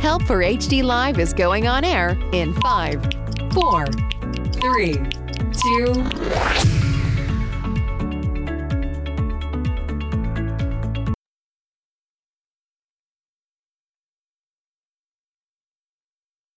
Help for HD Live is going on air in five, four, three, two.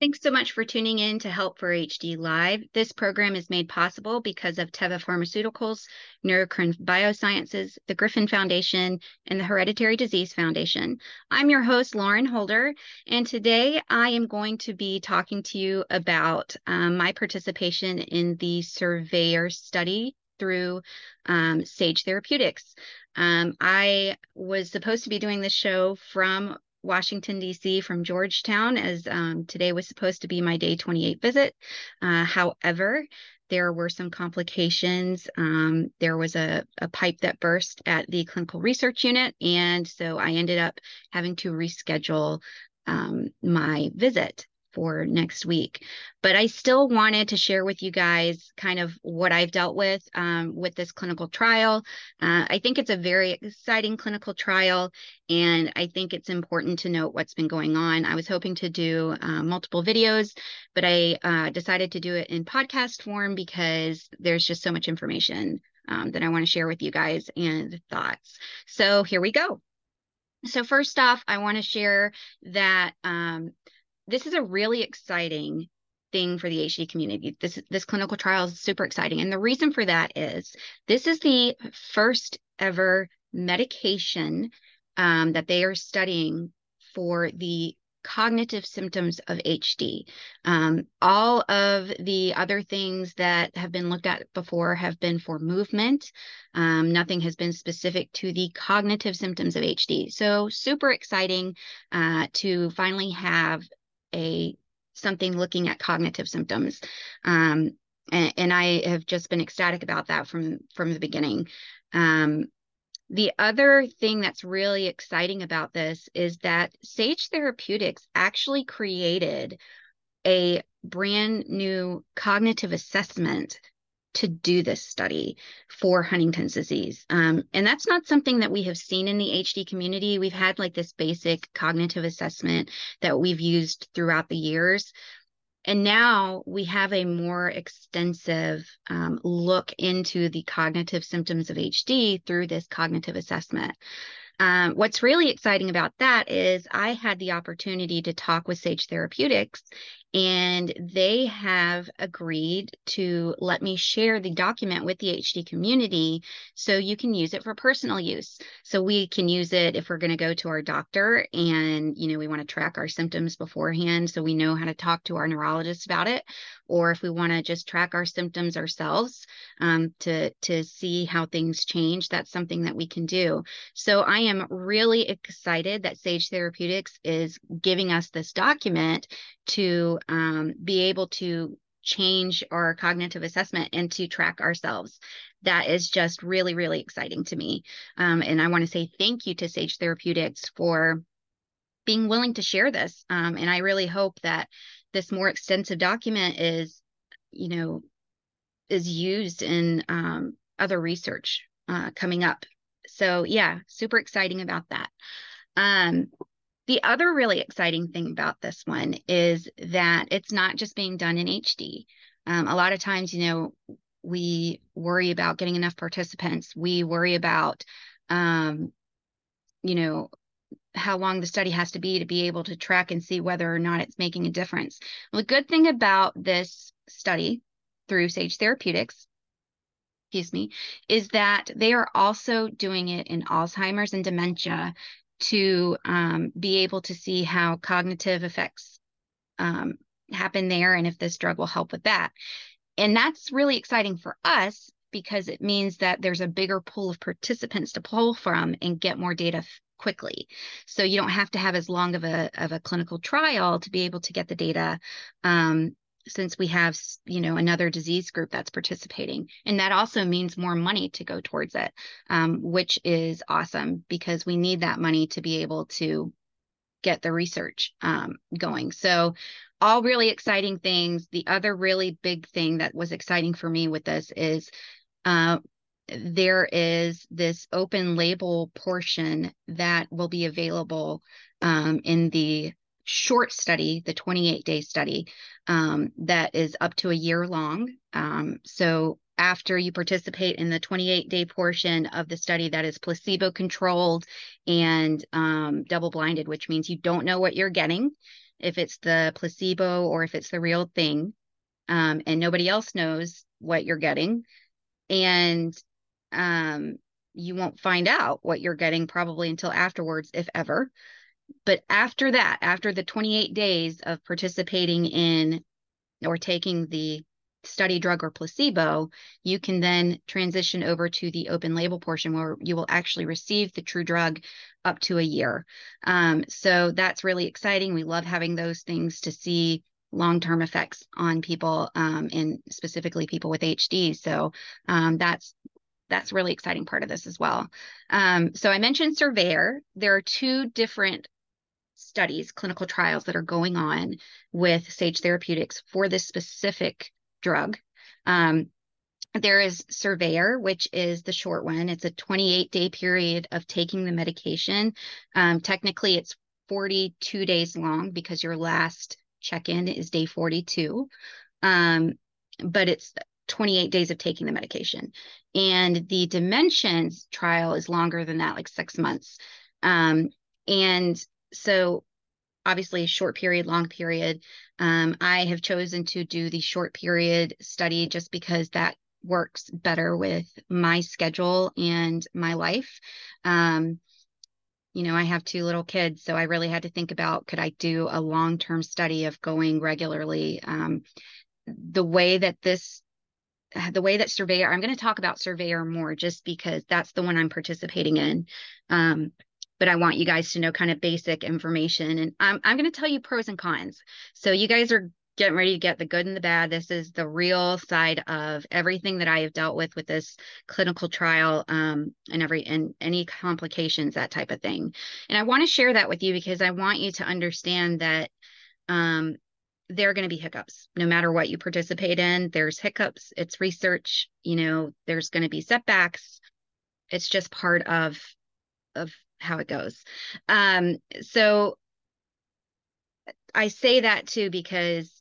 Thanks so much for tuning in to Help for HD Live. This program is made possible because of Teva Pharmaceuticals, Neurocrine Biosciences, the Griffin Foundation, and the Hereditary Disease Foundation. I'm your host, Lauren Holder, and today I am going to be talking to you about um, my participation in the Surveyor study through um, Sage Therapeutics. Um, I was supposed to be doing this show from Washington, D.C. from Georgetown, as um, today was supposed to be my day 28 visit. Uh, however, there were some complications. Um, there was a, a pipe that burst at the clinical research unit. And so I ended up having to reschedule um, my visit for next week. But I still wanted to share with you guys kind of what I've dealt with um, with this clinical trial. Uh, I think it's a very exciting clinical trial, and I think it's important to note what's been going on. I was hoping to do uh, multiple videos, but I uh, decided to do it in podcast form because there's just so much information um, that I want to share with you guys and thoughts. So here we go. So, first off, I want to share that um, this is a really exciting thing for the HD community. This this clinical trial is super exciting, and the reason for that is this is the first ever medication um, that they are studying for the cognitive symptoms of HD. Um, all of the other things that have been looked at before have been for movement. Um, nothing has been specific to the cognitive symptoms of HD. So, super exciting uh, to finally have a something looking at cognitive symptoms. Um, and, and, I have just been ecstatic about that from from the beginning. Um, the other thing that's really exciting about this is that Sage Therapeutics actually created a brand new cognitive assessment to do this study for Huntington's disease. Um, and that's not something that we have seen in the HD community. We've had like this basic cognitive assessment that we've used throughout the years. And now we have a more extensive um, look into the cognitive symptoms of HD through this cognitive assessment. Um, what's really exciting about that is I had the opportunity to talk with Sage Therapeutics and they have agreed to let me share the document with the HD community so you can use it for personal use. So we can use it if we're going to go to our doctor and you know we want to track our symptoms beforehand so we know how to talk to our neurologist about it or if we want to just track our symptoms ourselves um, to to see how things change that's something that we can do. So I am really excited that Sage Therapeutics is giving us this document to um, be able to change our cognitive assessment and to track ourselves. That is just really, really exciting to me. Um, and I want to say thank you to Sage Therapeutics for being willing to share this. Um, and I really hope that this more extensive document is, you know, is used in um, other research uh, coming up. So yeah, super exciting about that. Um, the other really exciting thing about this one is that it's not just being done in HD. Um, a lot of times, you know, we worry about getting enough participants. We worry about, um, you know, how long the study has to be to be able to track and see whether or not it's making a difference. Well, the good thing about this study through Sage Therapeutics, excuse me, is that they are also doing it in Alzheimer's and dementia to um, be able to see how cognitive effects um, happen there and if this drug will help with that. And that's really exciting for us because it means that there's a bigger pool of participants to pull from and get more data quickly. So you don't have to have as long of a of a clinical trial to be able to get the data. Um, since we have you know another disease group that's participating and that also means more money to go towards it um, which is awesome because we need that money to be able to get the research um, going. So all really exciting things. The other really big thing that was exciting for me with this is uh, there is this open label portion that will be available um, in the short study, the 28 day study, um, that is up to a year long. Um, so after you participate in the 28 day portion of the study that is placebo controlled and um, double blinded, which means you don't know what you're getting, if it's the placebo or if it's the real thing, um, and nobody else knows what you're getting. And um, you won't find out what you're getting probably until afterwards, if ever but after that, after the 28 days of participating in or taking the study drug or placebo, you can then transition over to the open label portion where you will actually receive the true drug up to a year. Um, so that's really exciting. We love having those things to see long-term effects on people um, and specifically people with HD. So um, that's that's really exciting part of this as well. Um, so I mentioned Surveyor. There are two different studies, clinical trials that are going on with Sage Therapeutics for this specific drug. Um, there is Surveyor, which is the short one. It's a 28 day period of taking the medication. Um, technically, it's 42 days long because your last check in is day 42. Um, but it's 28 days of taking the medication. And the Dimensions trial is longer than that, like six months. Um, and so obviously short period long period um, i have chosen to do the short period study just because that works better with my schedule and my life. Um, you know i have two little kids so i really had to think about could i do a long term study of going regularly? Um, the way that this the way that surveyor i'm going to talk about surveyor more just because that's the one i'm participating in. Um, but I want you guys to know kind of basic information. And I'm, I'm going to tell you pros and cons. So you guys are getting ready to get the good and the bad. This is the real side of everything that I have dealt with with this clinical trial um, and every and any complications, that type of thing. And I want to share that with you because I want you to understand that um, there are going to be hiccups no matter what you participate in. There's hiccups. It's research. You know, there's going to be setbacks. It's just part of of how it goes. Um, so I say that too because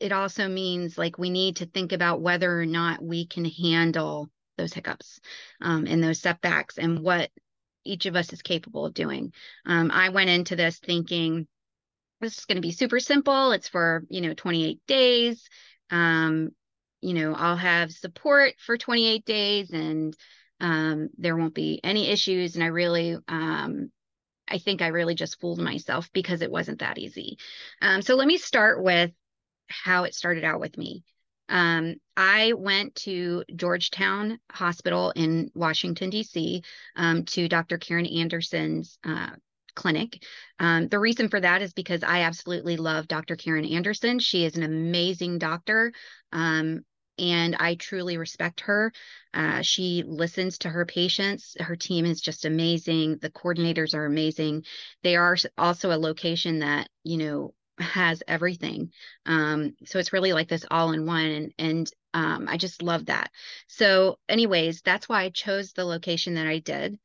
it also means like we need to think about whether or not we can handle those hiccups um, and those setbacks and what each of us is capable of doing. Um, I went into this thinking this is going to be super simple. It's for, you know, 28 days. Um, you know, I'll have support for 28 days and um, there won't be any issues. And I really, um, I think I really just fooled myself because it wasn't that easy. Um, so let me start with how it started out with me. Um, I went to Georgetown Hospital in Washington, D.C., um, to Dr. Karen Anderson's uh, clinic. Um, the reason for that is because I absolutely love Dr. Karen Anderson. She is an amazing doctor. Um, and I truly respect her. Uh, she listens to her patients. Her team is just amazing. The coordinators are amazing. They are also a location that, you know, has everything. Um, so it's really like this all in one. And, and um, I just love that. So, anyways, that's why I chose the location that I did.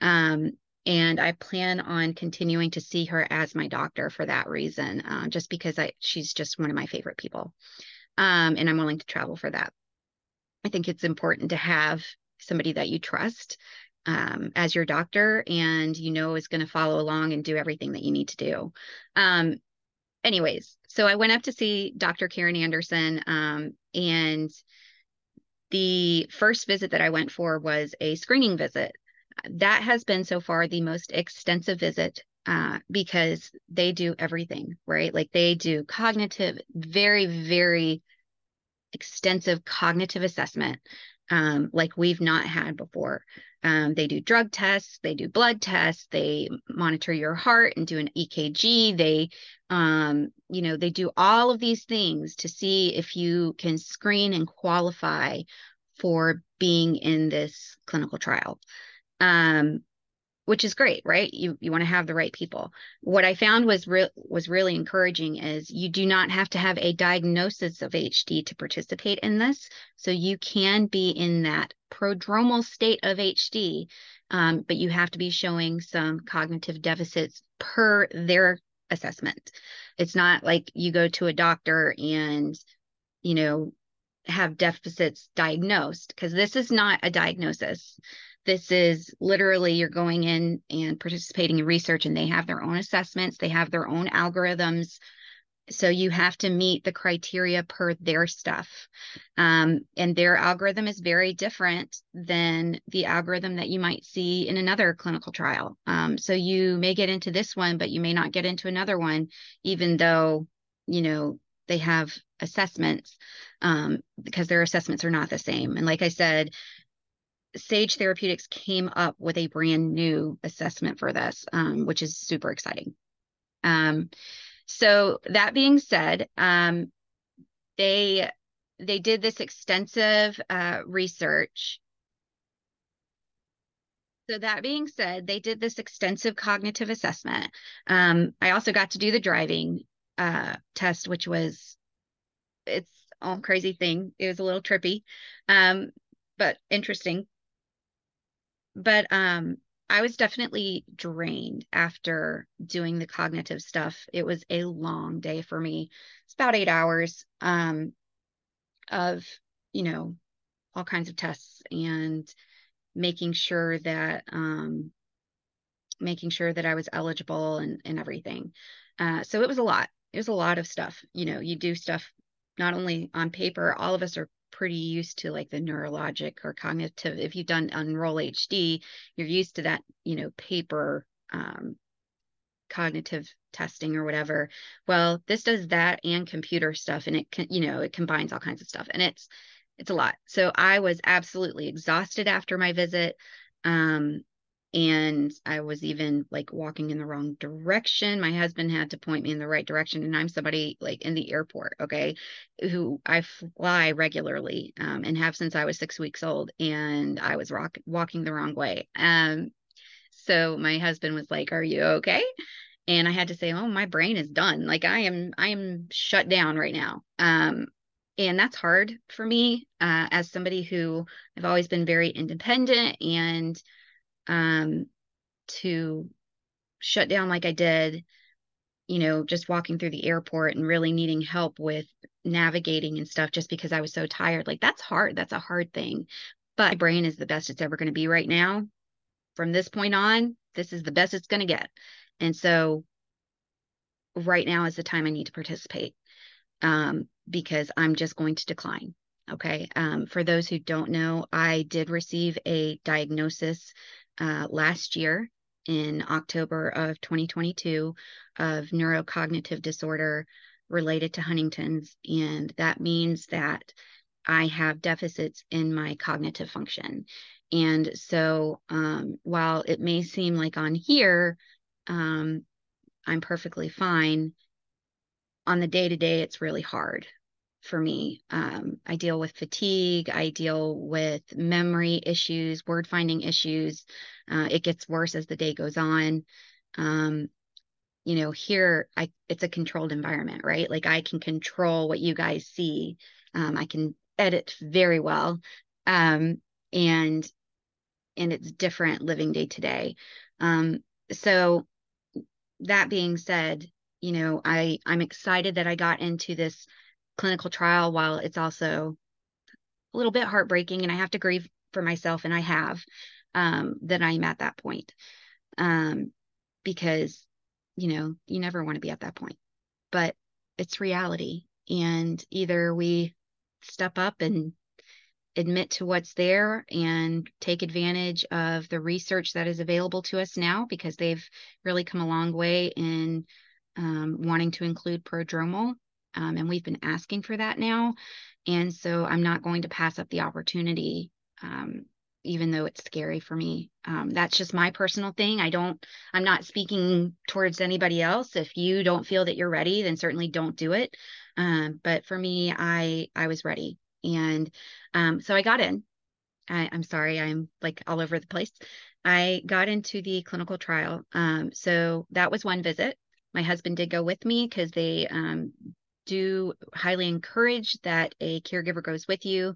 Um, and I plan on continuing to see her as my doctor for that reason, uh, just because I she's just one of my favorite people um, and I'm willing to travel for that. I think it's important to have somebody that you trust um, as your doctor and you know is going to follow along and do everything that you need to do. Um, anyways, so I went up to see Dr. Karen Anderson, um, and the first visit that I went for was a screening visit. That has been so far the most extensive visit uh, because they do everything, right? Like they do cognitive, very, very extensive cognitive assessment um, like we've not had before. Um, they do drug tests, they do blood tests, they monitor your heart and do an EKG. They, um, you know, they do all of these things to see if you can screen and qualify for being in this clinical trial. Um, which is great, right? You you want to have the right people. What I found was real was really encouraging is you do not have to have a diagnosis of HD to participate in this. So you can be in that prodromal state of HD, um, but you have to be showing some cognitive deficits per their assessment. It's not like you go to a doctor and you know have deficits diagnosed because this is not a diagnosis this is literally you're going in and participating in research, and they have their own assessments, they have their own algorithms. So you have to meet the criteria per their stuff. Um, and their algorithm is very different than the algorithm that you might see in another clinical trial. Um, so you may get into this one, but you may not get into another one, even though, you know, they have assessments um, because their assessments are not the same. And like I said, Sage Therapeutics came up with a brand new assessment for this, um, which is super exciting. Um, so that being said, um, they they did this extensive uh, research. So that being said, they did this extensive cognitive assessment. Um, I also got to do the driving uh, test, which was it's all crazy thing. It was a little trippy, um, but interesting but um I was definitely drained after doing the cognitive stuff. It was a long day for me. It's about 8 hours um of, you know, all kinds of tests and making sure that um making sure that I was eligible and and everything. Uh so it was a lot. It was a lot of stuff. You know, you do stuff not only on paper, all of us are pretty used to like the neurologic or cognitive if you've done Enroll-HD you're used to that you know paper um, cognitive testing or whatever. Well this does that and computer stuff and it can you know it combines all kinds of stuff and it's it's a lot. So i was absolutely exhausted after my visit. Um and I was even like walking in the wrong direction. My husband had to point me in the right direction, and I'm somebody like in the airport, okay, who I fly regularly um, and have since I was six weeks old, and I was rock- walking the wrong way. Um, so my husband was like, "Are you okay?" And I had to say, "Oh, my brain is done. Like I am, I am shut down right now." Um, and that's hard for me uh, as somebody who I've always been very independent and um, to shut down like I did, you know, just walking through the airport and really needing help with navigating and stuff just because I was so tired. Like that's hard. That's a hard thing. But my brain is the best it's ever going to be right now. From this point on, this is the best it's going to get. And so right now is the time I need to participate um, because I'm just going to decline. Okay. Um, for those who don't know, I did receive a diagnosis uh, last year in October of 2022 of neurocognitive disorder related to Huntington's. And that means that I have deficits in my cognitive function. And so um, while it may seem like on here, um, I'm perfectly fine, on the day to day, it's really hard for me. Um, I deal with fatigue, I deal with memory issues, word finding issues. Uh, it gets worse as the day goes on. Um, you know, here I it's a controlled environment, right? Like I can control what you guys see. Um, I can edit very well. Um, and and it's different living day to day. Um, so that being said, you know, I I'm excited that I got into this clinical trial while it's also a little bit heartbreaking and I have to grieve for myself and I have um that I'm at that point. Um because you know, you never want to be at that point. But it's reality and either we step up and admit to what's there and take advantage of the research that is available to us now because they've really come a long way in um, wanting to include prodromal um, and we've been asking for that now. And so I'm not going to pass up the opportunity, um, even though it's scary for me. Um, that's just my personal thing. I don't, I'm not speaking towards anybody else. If you don't feel that you're ready, then certainly don't do it. Um, but for me, I, I was ready. And um, so I got in. I, am sorry, I'm like all over the place. I got into the clinical trial. Um, so that was one visit. My husband did go with me because they um, do highly encourage that a caregiver goes with you.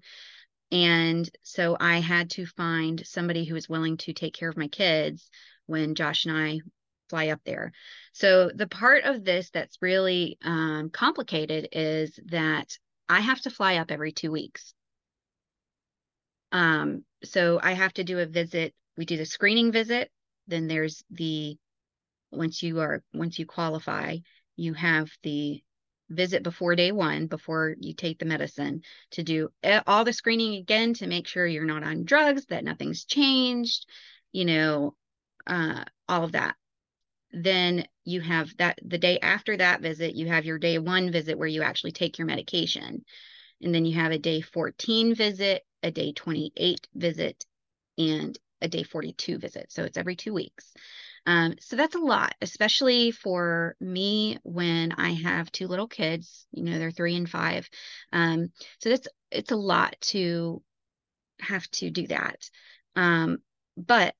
And so I had to find somebody who was willing to take care of my kids when Josh and I fly up there. So the part of this that's really um, complicated is that I have to fly up every two weeks. Um, so I have to do a visit. We do the screening visit. Then there's the once you are once you qualify, you have the visit before day one, before you take the medicine, to do all the screening again to make sure you're not on drugs, that nothing's changed, you know, uh, all of that. Then you have that the day after that visit, you have your day one visit where you actually take your medication. And then you have a day 14 visit, a day 28 visit, and a day 42 visit. So it's every two weeks. Um, so that's a lot, especially for me when I have two little kids. You know, they're three and five. Um, so that's it's a lot to have to do that. Um, but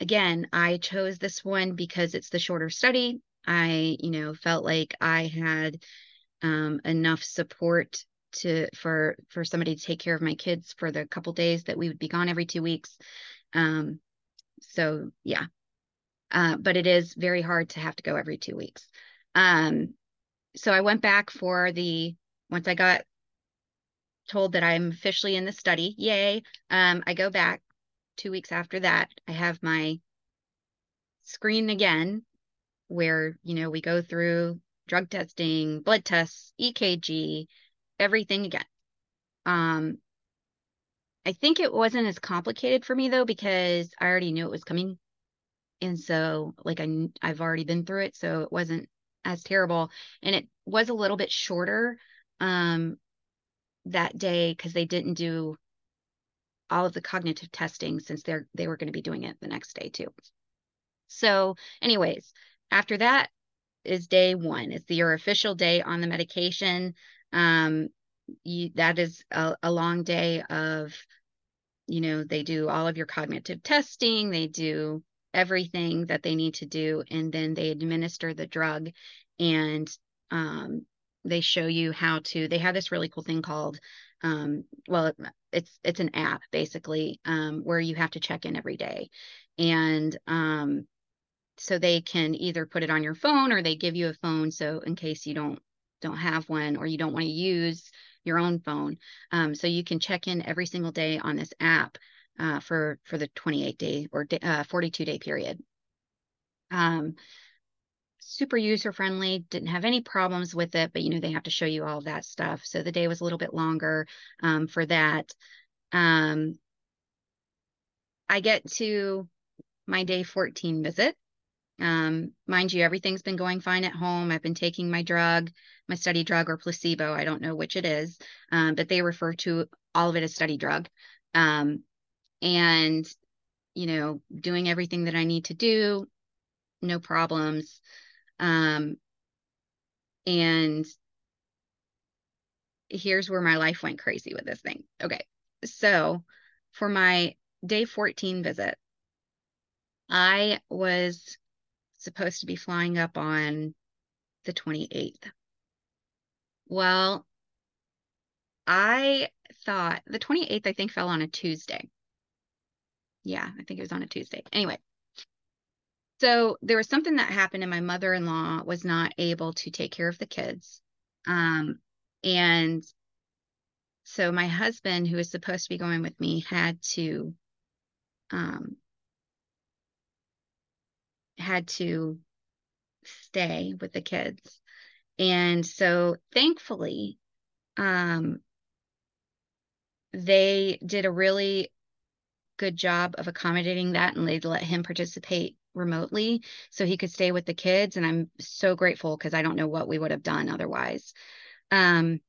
again, I chose this one because it's the shorter study. I, you know, felt like I had um, enough support to for for somebody to take care of my kids for the couple days that we would be gone every two weeks. Um, so yeah, uh, but it is very hard to have to go every two weeks. Um, so I went back for the once I got told that I'm officially in the study. Yay! Um, I go back two weeks after that. I have my screen again, where you know we go through drug testing, blood tests, EKG, everything again. Um, I think it wasn't as complicated for me though because I already knew it was coming and so like I I've already been through it, so it wasn't as terrible, and it was a little bit shorter um, that day because they didn't do all of the cognitive testing since they're they were going to be doing it the next day too. So, anyways, after that is day one. It's the, your official day on the medication. Um, you, that is a, a long day of, you know, they do all of your cognitive testing. They do everything that they need to do and then they administer the drug and um, they show you how to they have this really cool thing called um, well it's it's an app basically um, where you have to check in every day. And um, so they can either put it on your phone or they give you a phone so in case you don't don't have one or you don't want to use your own phone. Um, so you can check in every single day on this app uh, for for the 28 day or uh, 42 day period. Um, super user friendly, didn't have any problems with it, but you know they have to show you all that stuff. So the day was a little bit longer um, for that. Um, I get to my day 14 visit. Um, mind you, everything's been going fine at home. I've been taking my drug, my study drug or placebo. I don't know which it is, um, but they refer to all of it as study drug. And you know doing everything that i need to do no problems. Um and here's where my life went crazy with this thing. Okay so for my day 14 visit i was supposed to be flying up on the 28th well i thought the 28th i think fell on a tuesday yeah, I think it was on a Tuesday. Anyway, so there was something that happened, and my mother in law was not able to take care of the kids. Um, and so my husband, who was supposed to be going with me, had to um, had to stay with the kids. And so thankfully, um, they did a really good job of accommodating that and they let him participate remotely so he could stay with the kids and i'm so grateful because i don't know what we would have done otherwise um,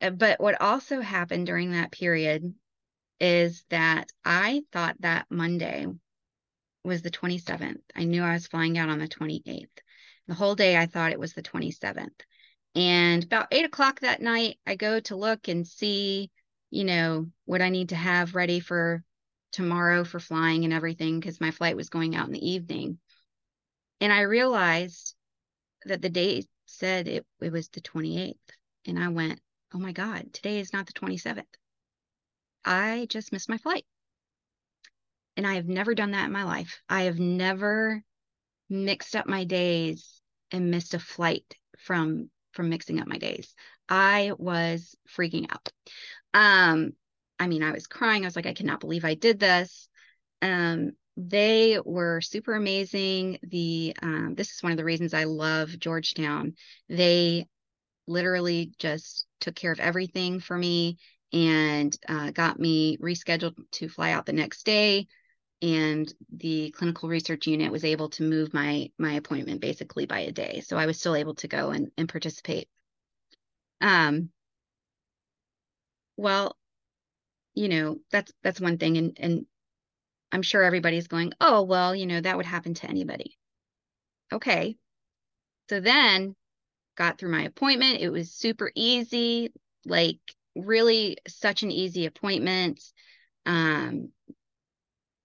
uh, but what also happened during that period is that I thought that Monday was the 27th. I knew I was flying out on the 28th. The whole day I thought it was the 27th. And about eight o'clock that night, I go to look and see, you know, what I need to have ready for tomorrow for flying and everything because my flight was going out in the evening. And I realized that the date said it, it was the 28th. And I went, oh my God, today is not the 27th. I just missed my flight. And I have never done that in my life. I have never mixed up my days and missed a flight from from mixing up my days. I was freaking out. Um, I mean, I was crying. I was like, I cannot believe I did this. Um, they were super amazing. The um, this is one of the reasons I love Georgetown. They literally just took care of everything for me and uh, got me rescheduled to fly out the next day and the clinical research unit was able to move my my appointment basically by a day so i was still able to go and, and participate um well you know that's that's one thing and and i'm sure everybody's going oh well you know that would happen to anybody okay so then got through my appointment it was super easy like really such an easy appointment um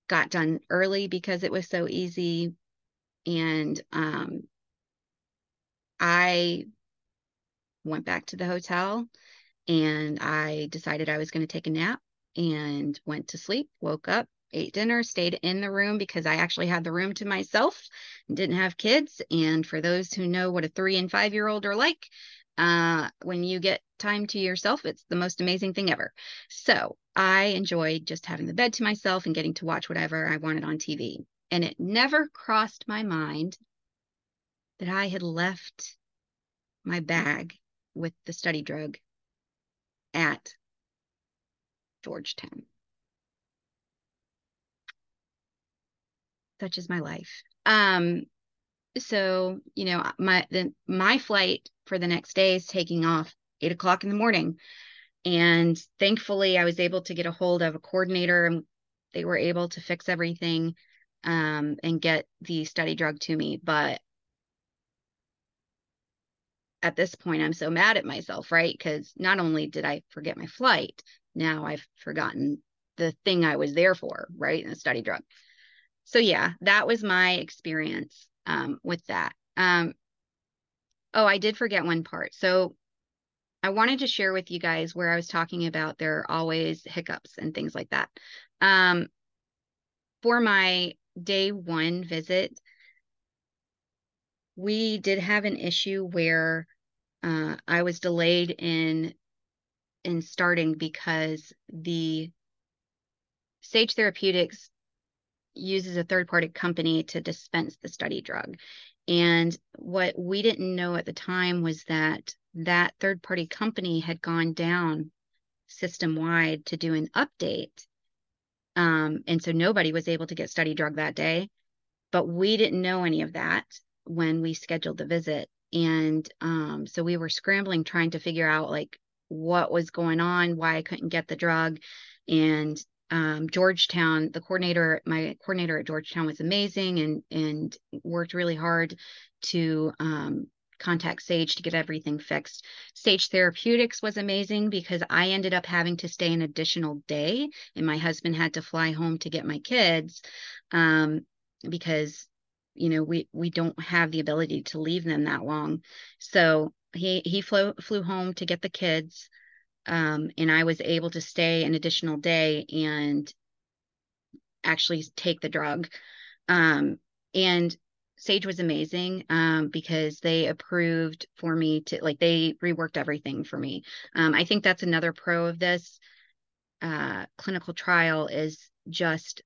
got done early because it was so easy. And um, I went back to the hotel and I decided I was going to take a nap and went to sleep, woke up, ate dinner, stayed in the room because I actually had the room to myself, didn't have kids. And for those who know what a three and five year old are like, uh, when you get time to yourself, it's the most amazing thing ever. So I enjoyed just having the bed to myself and getting to watch whatever I wanted on TV. And it never crossed my mind that I had left my bag with the study drug at Georgetown. Such is my life. Um, so you know my the my flight for the next day is taking off eight o'clock in the morning and thankfully i was able to get a hold of a coordinator and they were able to fix everything um, and get the study drug to me but at this point i'm so mad at myself right because not only did i forget my flight now i've forgotten the thing i was there for right the study drug so yeah that was my experience um, with that. Um, oh, I did forget one part. So I wanted to share with you guys where I was talking about there are always hiccups and things like that. Um, for my day one visit, we did have an issue where uh, I was delayed in in starting because the Sage Therapeutics uses a third party company to dispense the study drug. And what we didn't know at the time was that that third party company had gone down system wide to do an update. Um, and so nobody was able to get study drug that day. But we didn't know any of that when we scheduled the visit. And um, so we were scrambling trying to figure out like what was going on, why I couldn't get the drug. And um, Georgetown, the coordinator, my coordinator at Georgetown was amazing and and worked really hard to um, contact Sage to get everything fixed. Sage Therapeutics was amazing because I ended up having to stay an additional day, and my husband had to fly home to get my kids um, because you know we we don't have the ability to leave them that long. So he he flew flew home to get the kids um, and I was able to stay an additional day and actually take the drug. Um, and Sage was amazing um, because they approved for me to like they reworked everything for me. Um, I think that's another pro of this uh, clinical trial is just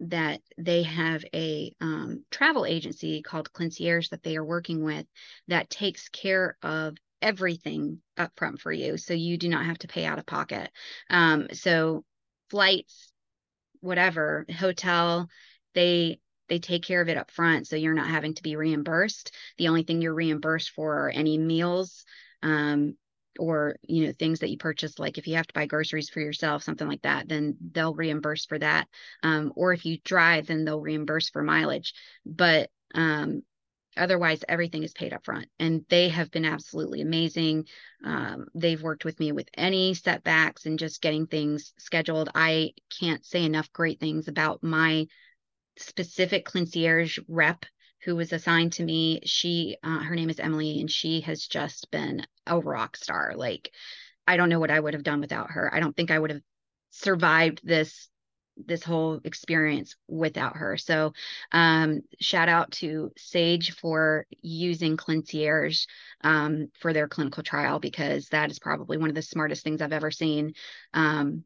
that they have a um, travel agency called Concierge that they are working with that takes care of everything up front for you so you do not have to pay out of pocket. Um, so flights whatever hotel they they take care of it up front so you're not having to be reimbursed. The only thing you're reimbursed for are any meals um, or you know things that you purchase like if you have to buy groceries for yourself something like that then they'll reimburse for that um, or if you drive then they'll reimburse for mileage but um, otherwise everything is paid up front and they have been absolutely amazing um, they've worked with me with any setbacks and just getting things scheduled. I can't say enough great things about my specific concierge rep who was assigned to me she uh, her name is emily and she has just been a rock star like i don't know what i would have done without her i don't think i would have survived this this whole experience without her. So, um, shout out to Sage for using Concierge um, for their clinical trial because that is probably one of the smartest things I've ever seen. Um,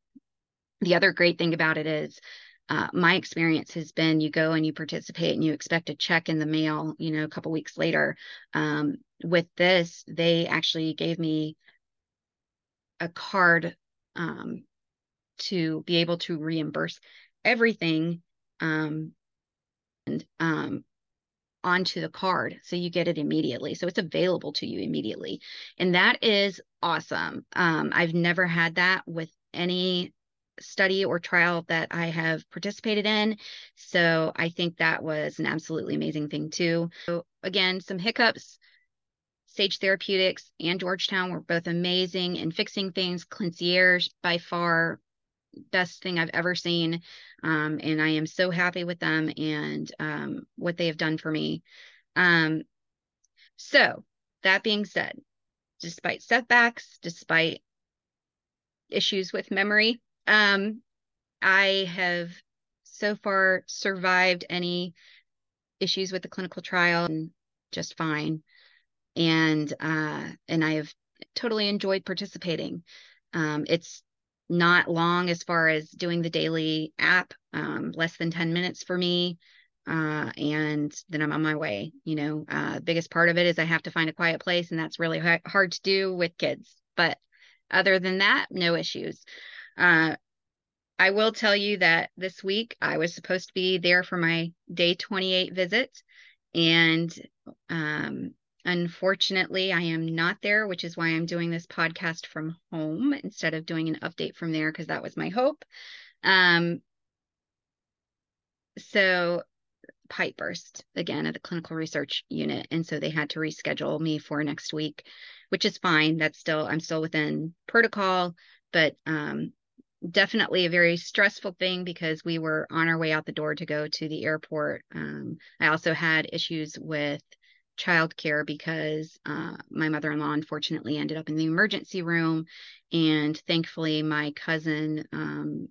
the other great thing about it is uh, my experience has been you go and you participate and you expect a check in the mail, you know, a couple weeks later. Um, with this, they actually gave me a card um, to be able to reimburse everything um, and um, onto the card so you get it immediately. So it's available to you immediately. And that is awesome. Um, i've never had that with any study or trial that i have participated in so i think that was an absolutely amazing thing too so again some hiccups Sage Therapeutics and Georgetown were both amazing in fixing things. Concierge, by far, best thing I've ever seen. Um, and I am so happy with them and um, what they have done for me. Um, so, that being said, despite setbacks, despite issues with memory, um, I have so far survived any issues with the clinical trial just fine. And uh, and I have totally enjoyed participating. Um, it's not long as far as doing the daily app, um, less than 10 minutes for me. Uh, and then I'm on my way. You know, uh, biggest part of it is I have to find a quiet place, and that's really ha- hard to do with kids. But other than that, no issues. Uh, I will tell you that this week I was supposed to be there for my day 28 visit, and um, Unfortunately, I am not there, which is why I'm doing this podcast from home instead of doing an update from there because that was my hope. Um, so pipe burst again at the clinical research unit and so they had to reschedule me for next week which is fine that's still i'm still within protocol but um, definitely a very stressful thing because we were on our way out the door to go to the airport. Um, i also had issues with childcare because uh, my mother-in-law unfortunately ended up in the emergency room. And thankfully my cousin um,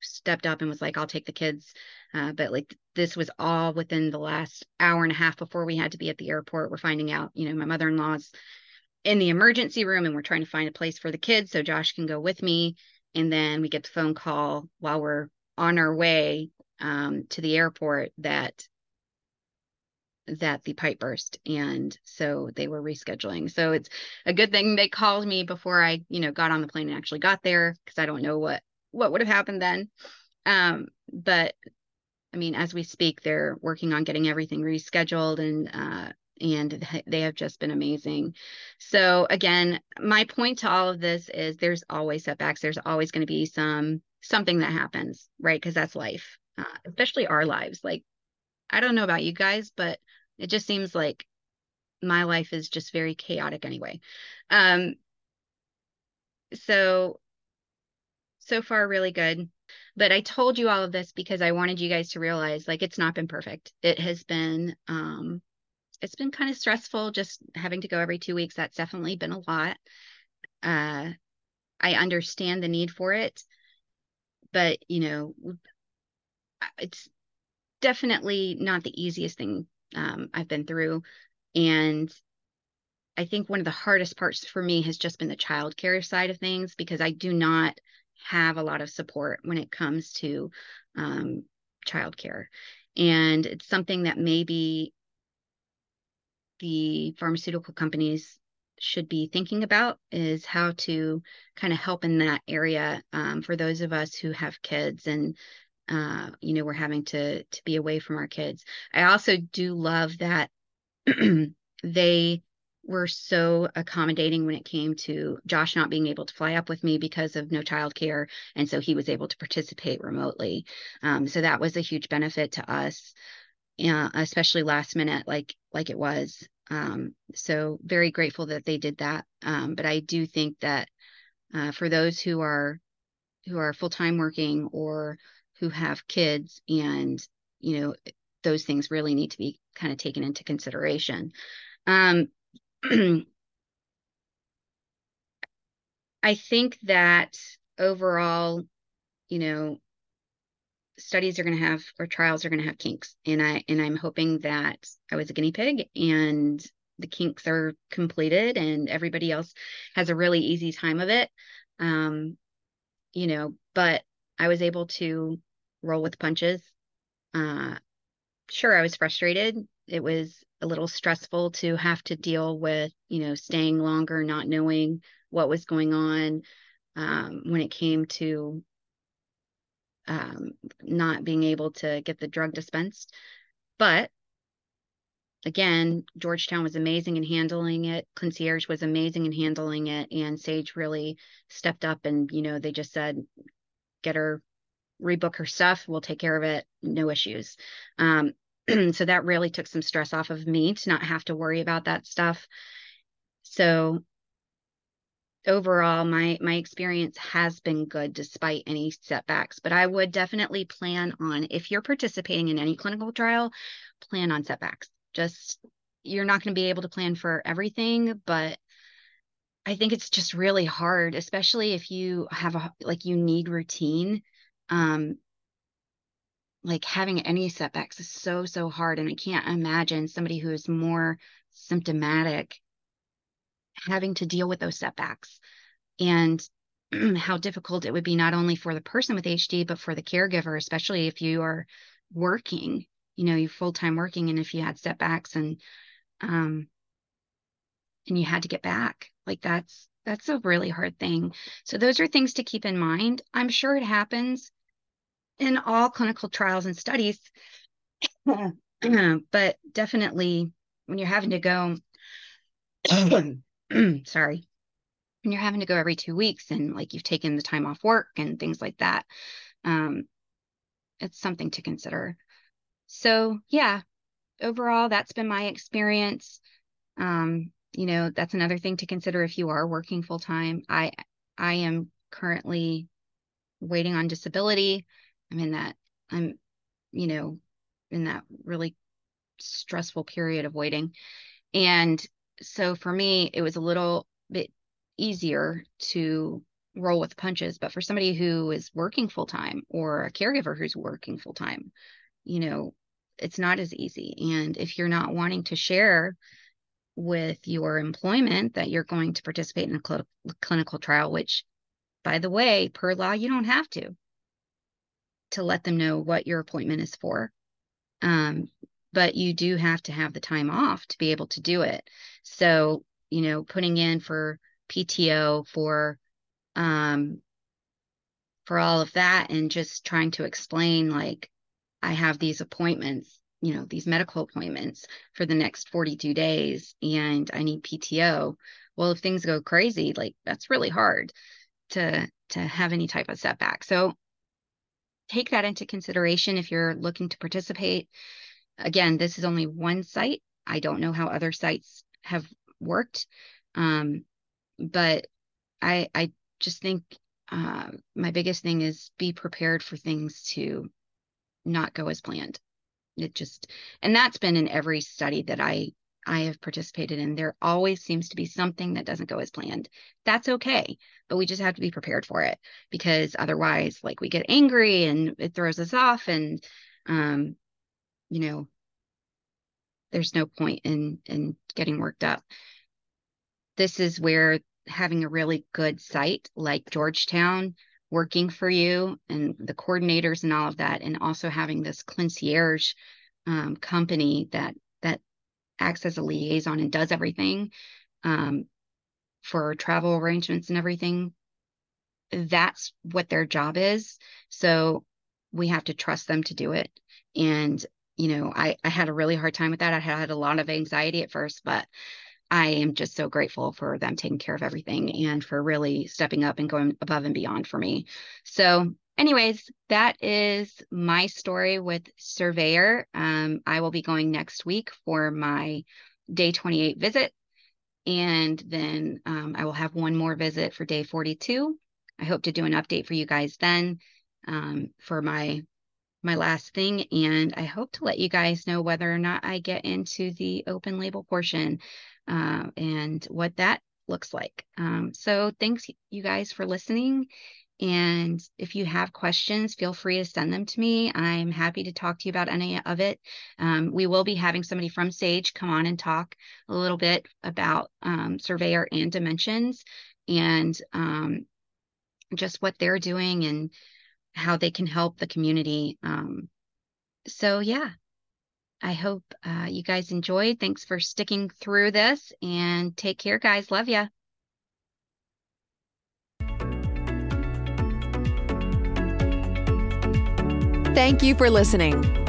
stepped up and was like i'll take the kids. Uh, but like this was all within the last hour and a half before we had to be at the airport. We're finding out you know my mother-in-law's in the emergency room and we're trying to find a place for the kids so josh can go with me and then we get the phone call while we're on our way um, to the airport that that the pipe burst. And so they were rescheduling. So it's a good thing they called me before i you know got on the plane and actually got there because i don't know what what would have happened then. Um but i mean as we speak they're working on getting everything rescheduled and uh and they have just been amazing. So again, my point to all of this is there's always setbacks. There's always going to be some something that happens, right? Because that's life, uh, especially our lives. Like I don't know about you guys, but it just seems like my life is just very chaotic anyway. Um, so, so far, really good. But I told you all of this because I wanted you guys to realize like it's not been perfect. It has been, um, it's been kind of stressful just having to go every two weeks. That's definitely been a lot. Uh, I understand the need for it, but you know, it's definitely not the easiest thing um, I've been through. And I think one of the hardest parts for me has just been the childcare side of things because I do not have a lot of support when it comes to um, childcare. And it's something that maybe the pharmaceutical companies should be thinking about is how to kind of help in that area um, for those of us who have kids and uh, you know, we're having to to be away from our kids. I also do love that they were so accommodating when it came to Josh not being able to fly up with me because of no childcare, and so he was able to participate remotely. Um, so that was a huge benefit to us, uh, especially last minute, like like it was. Um, so very grateful that they did that. Um, but I do think that uh, for those who are who are full time working or who have kids, and you know those things really need to be kind of taken into consideration. Um, I think that overall, you know, studies are going to have or trials are going to have kinks, and I and I'm hoping that I was a guinea pig and the kinks are completed and everybody else has a really easy time of it. Um, you know, but I was able to roll with punches. Uh, sure, I was frustrated. It was a little stressful to have to deal with, you know, staying longer, not knowing what was going on um, when it came to um, not being able to get the drug dispensed. But again, Georgetown was amazing in handling it. Concierge was amazing in handling it. And Sage really stepped up and, you know, they just said, get her, rebook her stuff. We'll take care of it. No issues. Um, so that really took some stress off of me to not have to worry about that stuff. So overall my my experience has been good despite any setbacks but i would definitely plan on if you're participating in any clinical trial plan on setbacks. Just you're not going to be able to plan for everything but i think it's just really hard especially if you have a like you need routine um like having any setbacks is so so hard and i can't imagine somebody who is more symptomatic having to deal with those setbacks and how difficult it would be not only for the person with hd but for the caregiver especially if you are working you know you're full-time working and if you had setbacks and um and you had to get back like that's that's a really hard thing. So those are things to keep in mind. I'm sure it happens in all clinical trials and studies, but definitely when you're having to go, sorry, when you're having to go every two weeks and like you've taken the time off work and things like that, um, it's something to consider. So yeah, overall, that's been my experience. Um, you know, that's another thing to consider if you are working full time. I I am currently waiting on disability. I'm in that, I'm, you know, in that really stressful period of waiting. And so for me, it was a little bit easier to roll with punches. But for somebody who is working full time or a caregiver who's working full time, you know, it's not as easy. And if you're not wanting to share with your employment that you're going to participate in a cl- clinical trial, which, by the way, per law, you don't have to to let them know what your appointment is for. Um, but you do have to have the time off to be able to do it. So, you know, putting in for PTO for um for all of that and just trying to explain like I have these appointments, you know, these medical appointments for the next 42 days and I need PTO. Well, if things go crazy, like that's really hard to to have any type of setback. So take that into consideration if you're looking to participate. Again, this is only one site. I don't know how other sites have worked, um, but I I just think uh, my biggest thing is be prepared for things to not go as planned. It just and that's been in every study that I I have participated in, there always seems to be something that doesn't go as planned. That's okay, but we just have to be prepared for it because otherwise, like we get angry and it throws us off, and um, you know, there's no point in in getting worked up. This is where having a really good site like Georgetown working for you and the coordinators and all of that, and also having this concierge um, company that that acts as a liaison and does everything um, for travel arrangements and everything. That's what their job is. So we have to trust them to do it. And, you know, I, I had a really hard time with that. I had a lot of anxiety at first, but I am just so grateful for them taking care of everything and for really stepping up and going above and beyond for me. So, anyways, that is my story with Surveyor. Um, I will be going next week for my day 28 visit. And then um, I will have one more visit for day 42. I hope to do an update for you guys then um, for my my last thing and i hope to let you guys know whether or not i get into the open label portion uh, and what that looks like. Um, so thanks you guys for listening and if you have questions feel free to send them to me. I'm happy to talk to you about any of it. Um, we will be having somebody from sage come on and talk a little bit about um, surveyor and dimensions and um, just what they're doing and how they can help the community. Um, so, yeah, I hope uh, you guys enjoyed. Thanks for sticking through this and take care, guys. Love ya. Thank you for listening.